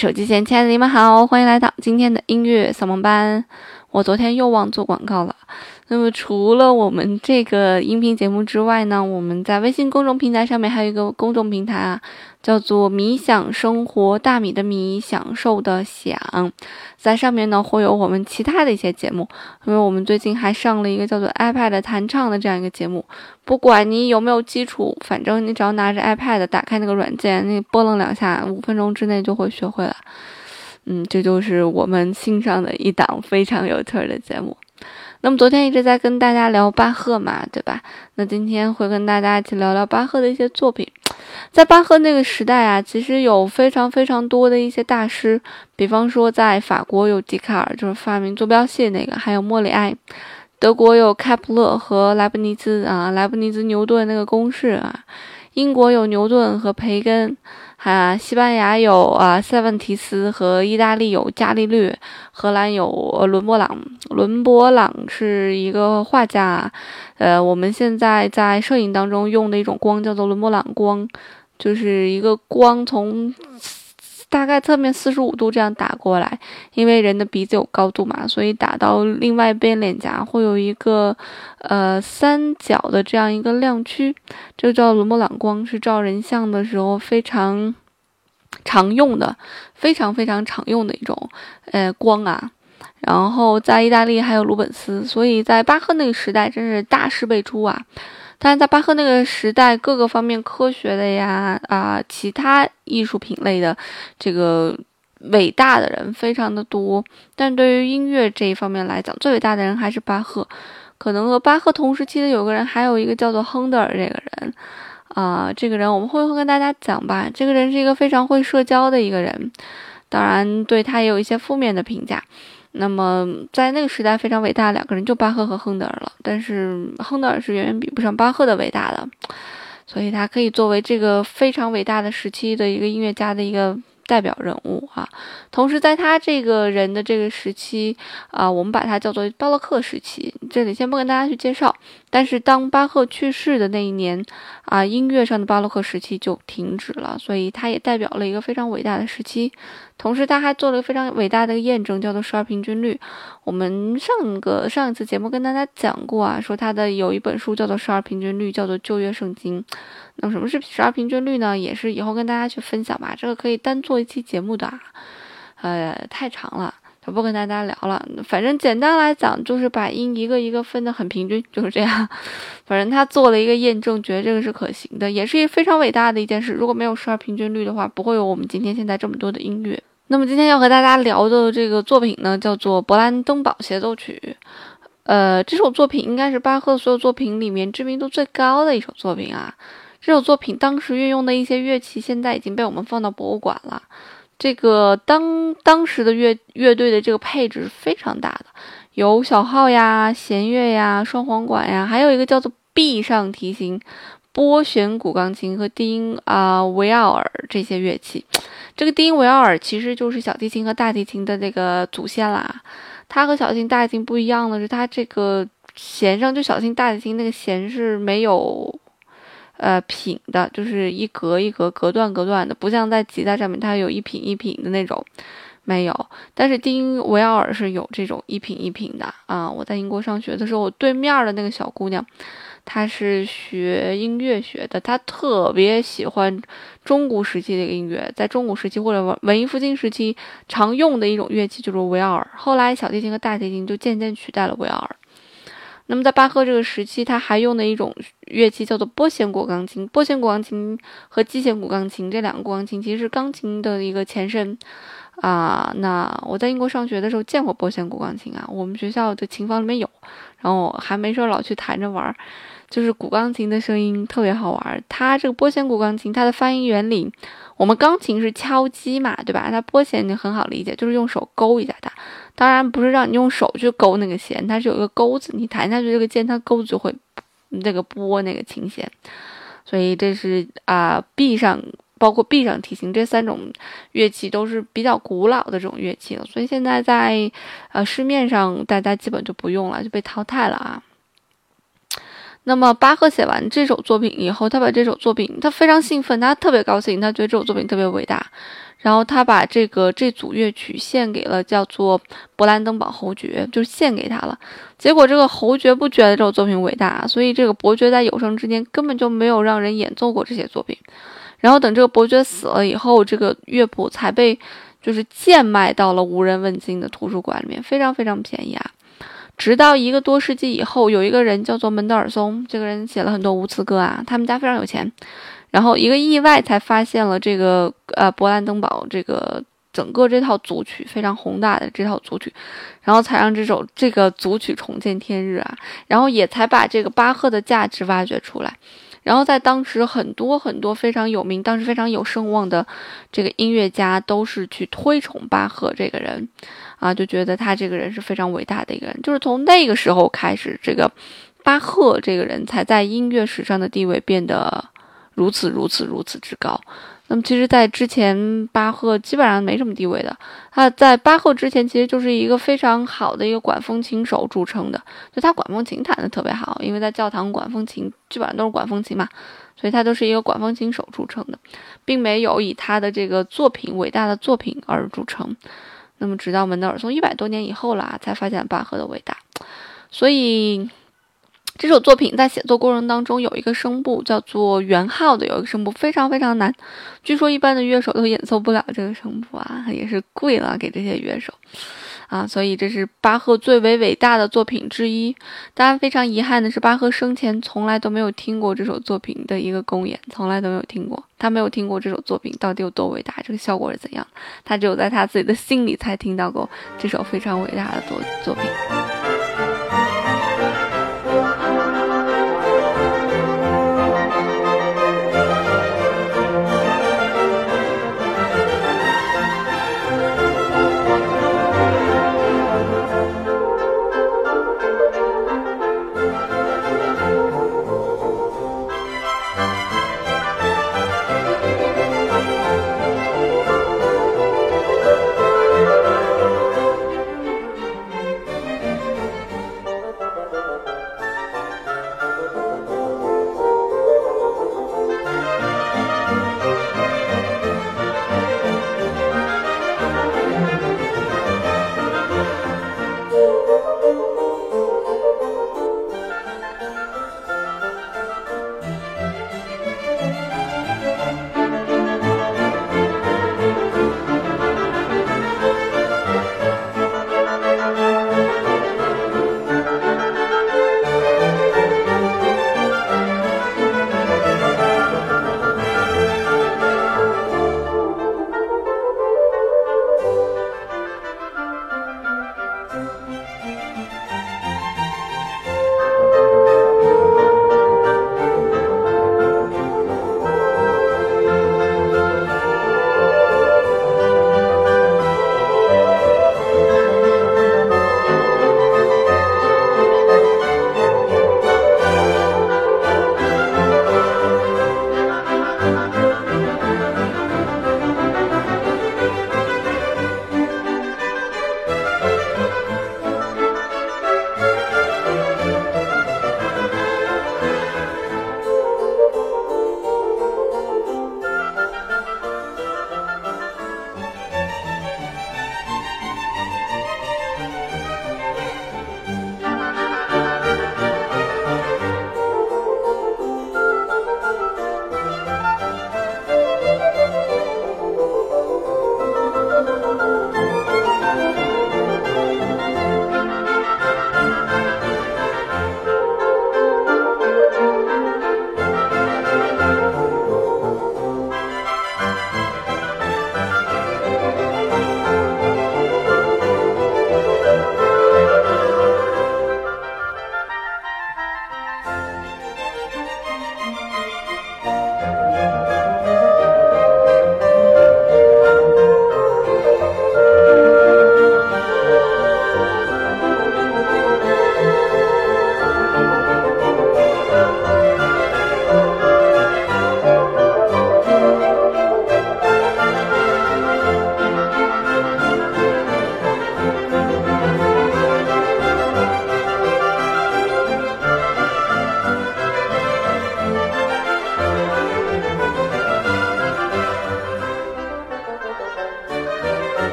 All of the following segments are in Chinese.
手机前，亲爱的你们好，欢迎来到今天的音乐扫盲班。我昨天又忘做广告了。那么除了我们这个音频节目之外呢，我们在微信公众平台上面还有一个公众平台啊，叫做“米享生活”，大米的米，享受的享，在上面呢会有我们其他的一些节目。因为我们最近还上了一个叫做 iPad 弹唱的这样一个节目，不管你有没有基础，反正你只要拿着 iPad 打开那个软件，那拨楞两下，五分钟之内就会学会了。嗯，这就是我们新上的一档非常有趣的节目。那么昨天一直在跟大家聊巴赫嘛，对吧？那今天会跟大家一起聊聊巴赫的一些作品。在巴赫那个时代啊，其实有非常非常多的一些大师，比方说在法国有笛卡尔，就是发明坐标系那个，还有莫里埃；德国有开普勒和莱布尼兹啊，莱布尼兹牛顿那个公式啊；英国有牛顿和培根。啊，西班牙有啊塞万提斯和意大利有伽利略，荷兰有伦勃朗。伦勃朗是一个画家，呃，我们现在在摄影当中用的一种光叫做伦勃朗光，就是一个光从。大概侧面四十五度这样打过来，因为人的鼻子有高度嘛，所以打到另外一边脸颊会有一个呃三角的这样一个亮区，这个叫伦勃朗光，是照人像的时候非常常用的，非常非常常用的一种呃光啊。然后在意大利还有鲁本斯，所以在巴赫那个时代真是大师辈出啊。但是在巴赫那个时代，各个方面科学的呀啊，其他艺术品类的这个伟大的人非常的多。但对于音乐这一方面来讲，最伟大的人还是巴赫。可能和巴赫同时期的有个人，还有一个叫做亨德尔这个人啊，这个人我们会会跟大家讲吧。这个人是一个非常会社交的一个人，当然对他也有一些负面的评价。那么，在那个时代非常伟大的两个人就巴赫和亨德尔了，但是亨德尔是远远比不上巴赫的伟大的，所以他可以作为这个非常伟大的时期的一个音乐家的一个。代表人物啊，同时在他这个人的这个时期啊，我们把它叫做巴洛克时期。这里先不跟大家去介绍，但是当巴赫去世的那一年啊，音乐上的巴洛克时期就停止了，所以它也代表了一个非常伟大的时期。同时，他还做了个非常伟大的一个验证，叫做十二平均律。我们上个上一次节目跟大家讲过啊，说他的有一本书叫做十二平均律，叫做旧约圣经。那么什么是十二平均律呢？也是以后跟大家去分享吧，这个可以单做一期节目的，呃，太长了，就不跟大家聊了。反正简单来讲，就是把音一个一个分得很平均，就是这样。反正他做了一个验证，觉得这个是可行的，也是一非常伟大的一件事。如果没有十二平均律的话，不会有我们今天现在这么多的音乐。那么今天要和大家聊的这个作品呢，叫做《勃兰登堡协奏曲》。呃，这首作品应该是巴赫所有作品里面知名度最高的一首作品啊。这首作品当时运用的一些乐器，现在已经被我们放到博物馆了。这个当当时的乐乐队的这个配置是非常大的，有小号呀、弦乐呀、双簧管呀，还有一个叫做臂上提琴、拨弦古钢琴和低音啊维奥尔这些乐器。这个低音维奥尔其实就是小提琴和大提琴的这个祖先啦。它和小提琴、大提琴不一样的是，它这个弦上就小提琴、大提琴那个弦是没有。呃，品的就是一格一格、隔断隔断的，不像在吉他上面它有一品一品的那种，没有。但是丁维奥尔是有这种一品一品的啊！我在英国上学的时候，我对面的那个小姑娘，她是学音乐学的，她特别喜欢中古时期的音乐，在中古时期或者文文艺复兴时期常用的一种乐器就是维奥尔。后来小提琴和大提琴就渐渐取代了维奥尔。那么在巴赫这个时期，他还用的一种乐器叫做拨弦鼓钢琴。拨弦鼓钢琴和击弦鼓钢琴这两个古钢琴其实是钢琴的一个前身啊。那我在英国上学的时候见过拨弦鼓钢琴啊，我们学校的琴房里面有，然后还没事老去弹着玩儿。就是古钢琴的声音特别好玩，它这个拨弦古钢琴，它的发音原理，我们钢琴是敲击嘛，对吧？它拨弦就很好理解，就是用手勾一下它。当然不是让你用手去勾那个弦，它是有一个钩子，你弹下去这个键，它钩子就会那个拨那个琴弦。所以这是啊，臂上包括臂上提琴这三种乐器都是比较古老的这种乐器了，所以现在在呃市面上大家基本就不用了，就被淘汰了啊。那么巴赫写完这首作品以后，他把这首作品，他非常兴奋，他特别高兴，他觉得这首作品特别伟大。然后他把这个这组乐曲献给了叫做勃兰登堡侯爵，就献给他了。结果这个侯爵不觉得这首作品伟大，所以这个伯爵在有生之年根本就没有让人演奏过这些作品。然后等这个伯爵死了以后，这个乐谱才被就是贱卖到了无人问津的图书馆里面，非常非常便宜啊。直到一个多世纪以后，有一个人叫做门德尔松，这个人写了很多无词歌啊，他们家非常有钱。然后一个意外才发现了这个呃勃兰登堡这个整个这套组曲非常宏大的这套组曲，然后才让这首这个组曲重见天日啊，然后也才把这个巴赫的价值挖掘出来。然后在当时很多很多非常有名、当时非常有声望的这个音乐家都是去推崇巴赫这个人啊，就觉得他这个人是非常伟大的一个人。就是从那个时候开始，这个巴赫这个人才在音乐史上的地位变得。如此如此如此之高，那么其实，在之前巴赫基本上没什么地位的。他在巴赫之前，其实就是一个非常好的一个管风琴手著称的，就他管风琴弹得特别好，因为在教堂管风琴基本上都是管风琴嘛，所以他都是一个管风琴手著称的，并没有以他的这个作品伟大的作品而著称。那么直到门德尔松一百多年以后啦，才发现巴赫的伟大，所以。这首作品在写作过程当中有一个声部叫做圆号的，有一个声部非常非常难，据说一般的乐手都演奏不了这个声部啊，也是贵了给这些乐手啊，所以这是巴赫最为伟大的作品之一。当然，非常遗憾的是，巴赫生前从来都没有听过这首作品的一个公演，从来都没有听过，他没有听过这首作品到底有多伟大，这个效果是怎样，他只有在他自己的心里才听到过这首非常伟大的作作品。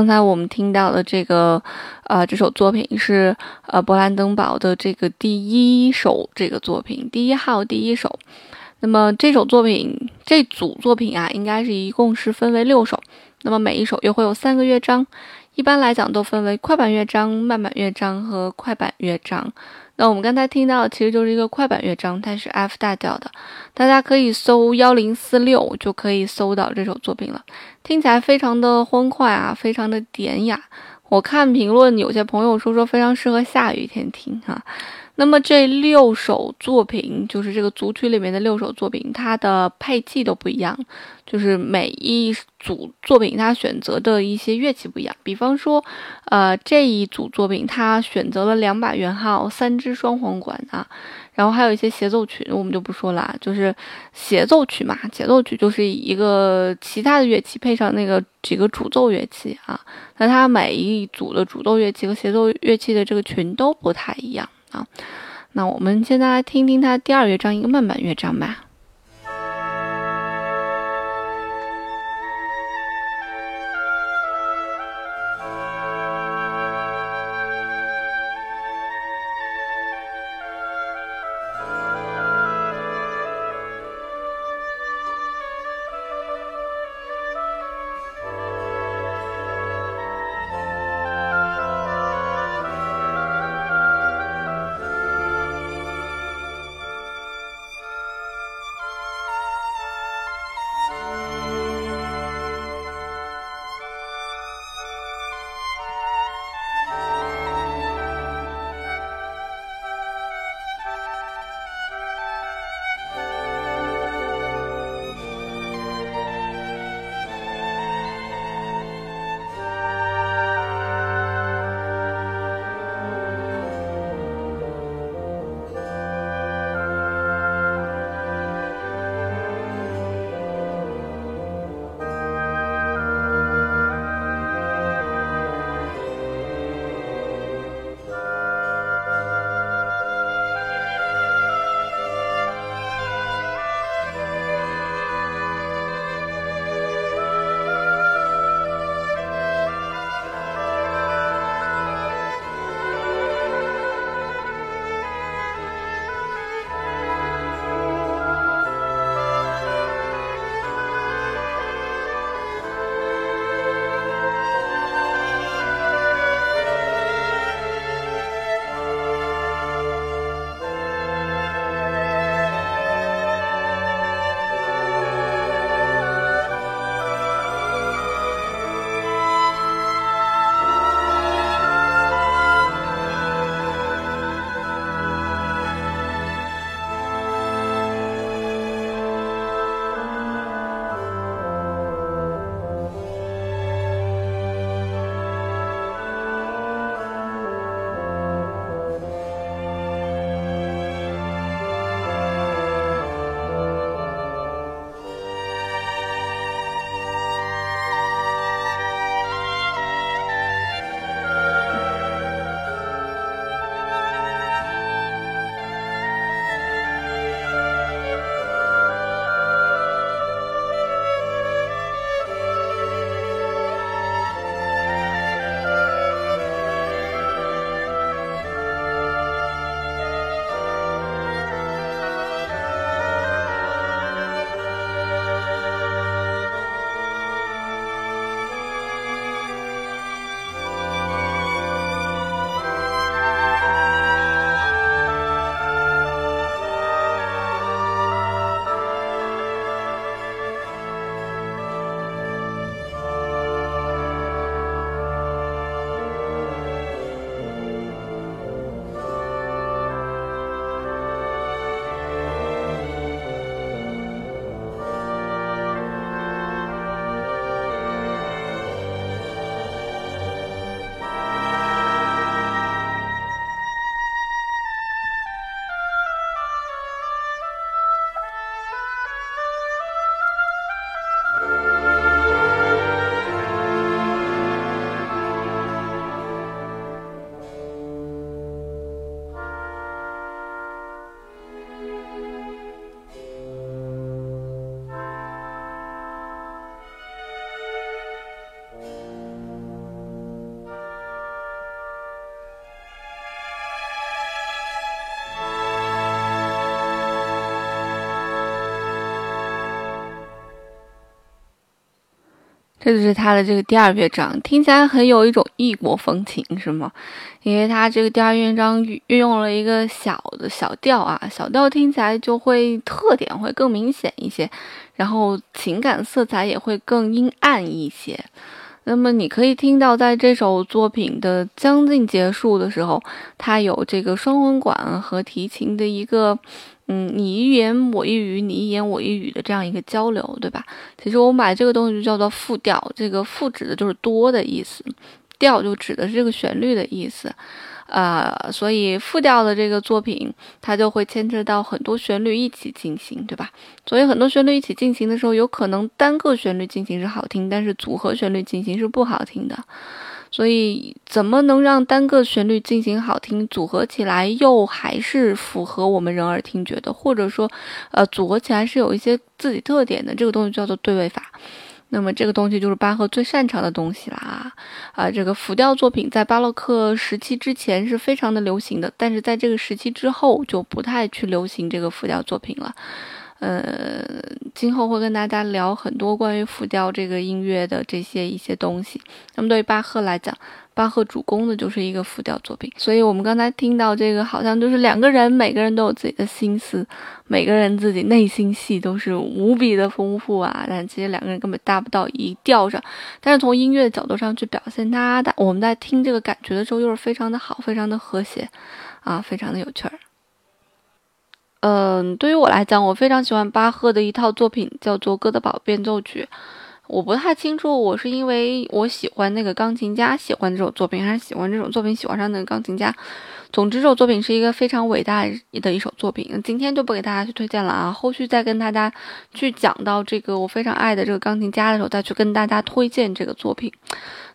刚才我们听到的这个，呃，这首作品是呃勃兰登堡的这个第一首这个作品，第一号第一首。那么这首作品这组作品啊，应该是一共是分为六首。那么每一首又会有三个乐章，一般来讲都分为快板乐章、慢板乐章和快板乐章。那我们刚才听到的其实就是一个快板乐章，它是 F 大调的，大家可以搜幺零四六就可以搜到这首作品了，听起来非常的欢快啊，非常的典雅。我看评论，有些朋友说说非常适合下雨天听哈。那么这六首作品，就是这个组曲里面的六首作品，它的配器都不一样，就是每一组作品它选择的一些乐器不一样。比方说，呃，这一组作品它选择了两把圆号、三支双簧管啊，然后还有一些协奏曲，我们就不说了，就是协奏曲嘛，协奏曲就是一个其他的乐器配上那个几个主奏乐器啊，那它每一组的主奏乐器和协奏乐器的这个群都不太一样。啊，那我们现在来听听他第二乐章一个慢板乐章吧。这就是他的这个第二乐章，听起来很有一种异国风情，是吗？因为他这个第二乐章运用了一个小的小调啊，小调听起来就会特点会更明显一些，然后情感色彩也会更阴暗一些。那么你可以听到，在这首作品的将近结束的时候，它有这个双簧管和提琴的一个。嗯，你一言我一语，你一言我一语的这样一个交流，对吧？其实我买这个东西就叫做复调，这个复指的就是多的意思，调就指的是这个旋律的意思，呃，所以复调的这个作品，它就会牵扯到很多旋律一起进行，对吧？所以很多旋律一起进行的时候，有可能单个旋律进行是好听，但是组合旋律进行是不好听的。所以，怎么能让单个旋律进行好听，组合起来又还是符合我们人耳听觉的，或者说，呃，组合起来是有一些自己特点的，这个东西叫做对位法。那么，这个东西就是巴赫最擅长的东西啦。啊，这个复调作品在巴洛克时期之前是非常的流行的，但是在这个时期之后就不太去流行这个复调作品了。呃，今后会跟大家聊很多关于复调这个音乐的这些一些东西。那么对于巴赫来讲，巴赫主攻的就是一个复调作品。所以我们刚才听到这个，好像就是两个人，每个人都有自己的心思，每个人自己内心戏都是无比的丰富啊。但其实两个人根本搭不到一调上。但是从音乐的角度上去表现它的，我们在听这个感觉的时候，又是非常的好，非常的和谐，啊，非常的有趣儿。嗯，对于我来讲，我非常喜欢巴赫的一套作品，叫做《哥德堡变奏曲》。我不太清楚，我是因为我喜欢那个钢琴家，喜欢这首作品，还是喜欢这种作品，喜欢上那个钢琴家。总之，这首作品是一个非常伟大的一首作品。今天就不给大家去推荐了啊，后续再跟大家去讲到这个我非常爱的这个钢琴家的时候，再去跟大家推荐这个作品。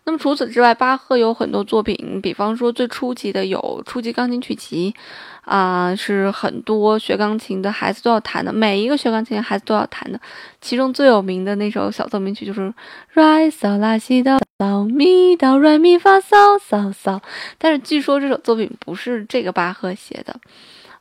那么除此之外，巴赫有很多作品，比方说最初级的有初级钢琴曲集。啊，是很多学钢琴的孩子都要弹的，每一个学钢琴的孩子都要弹的。其中最有名的那首小奏鸣曲就是来嗦拉西哆哆咪哆来咪发嗦嗦嗦。但是据说这首作品不是这个巴赫写的。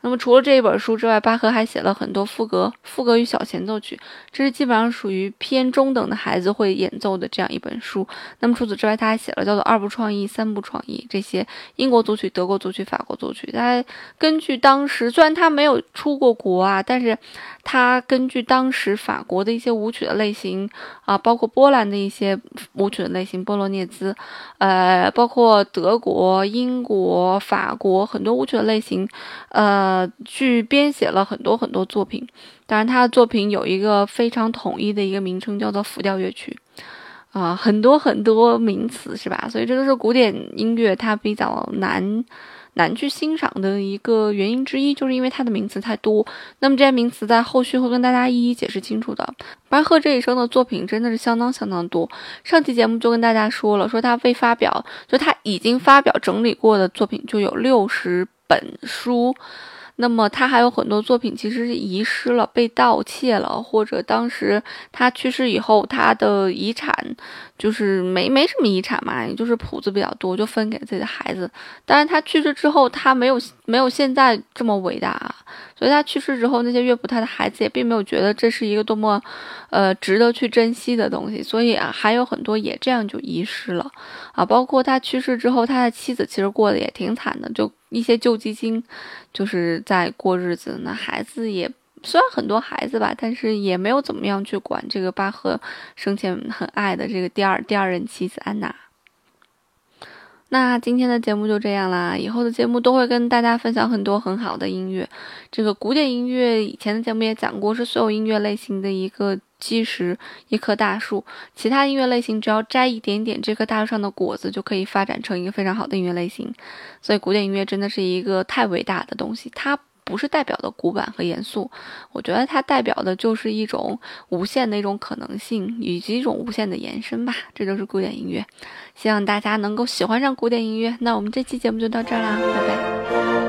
那么除了这一本书之外，巴赫还写了很多赋格、赋格与小前奏曲，这是基本上属于偏中等的孩子会演奏的这样一本书。那么除此之外，他还写了叫做二部创意、三部创意这些英国组曲、德国组曲、法国组曲。他根据当时，虽然他没有出过国啊，但是他根据当时法国的一些舞曲的类型啊，包括波兰的一些舞曲的类型，波罗涅兹，呃，包括德国、英国、法国很多舞曲的类型，呃。呃，去编写了很多很多作品，当然他的作品有一个非常统一的一个名称，叫做浮调乐曲，啊，很多很多名词是吧？所以这都是古典音乐它比较难难去欣赏的一个原因之一，就是因为它的名词太多。那么这些名词在后续会跟大家一一解释清楚的。巴赫这一生的作品真的是相当相当多，上期节目就跟大家说了，说他未发表，就他已经发表整理过的作品就有六十本书。那么他还有很多作品其实遗失了、被盗窃了，或者当时他去世以后，他的遗产就是没没什么遗产嘛，也就是谱子比较多，就分给自己的孩子。但是他去世之后，他没有没有现在这么伟大啊，所以他去世之后，那些乐谱他的孩子也并没有觉得这是一个多么，呃，值得去珍惜的东西，所以啊，还有很多也这样就遗失了啊。包括他去世之后，他的妻子其实过得也挺惨的，就。一些救济金，就是在过日子。那孩子也虽然很多孩子吧，但是也没有怎么样去管这个巴赫生前很爱的这个第二第二任妻子安娜。那今天的节目就这样啦，以后的节目都会跟大家分享很多很好的音乐。这个古典音乐以前的节目也讲过，是所有音乐类型的一个基石，一棵大树。其他音乐类型只要摘一点点这棵大树上的果子，就可以发展成一个非常好的音乐类型。所以古典音乐真的是一个太伟大的东西，它。不是代表的古板和严肃，我觉得它代表的就是一种无限的一种可能性，以及一种无限的延伸吧。这就是古典音乐，希望大家能够喜欢上古典音乐。那我们这期节目就到这儿啦，拜拜。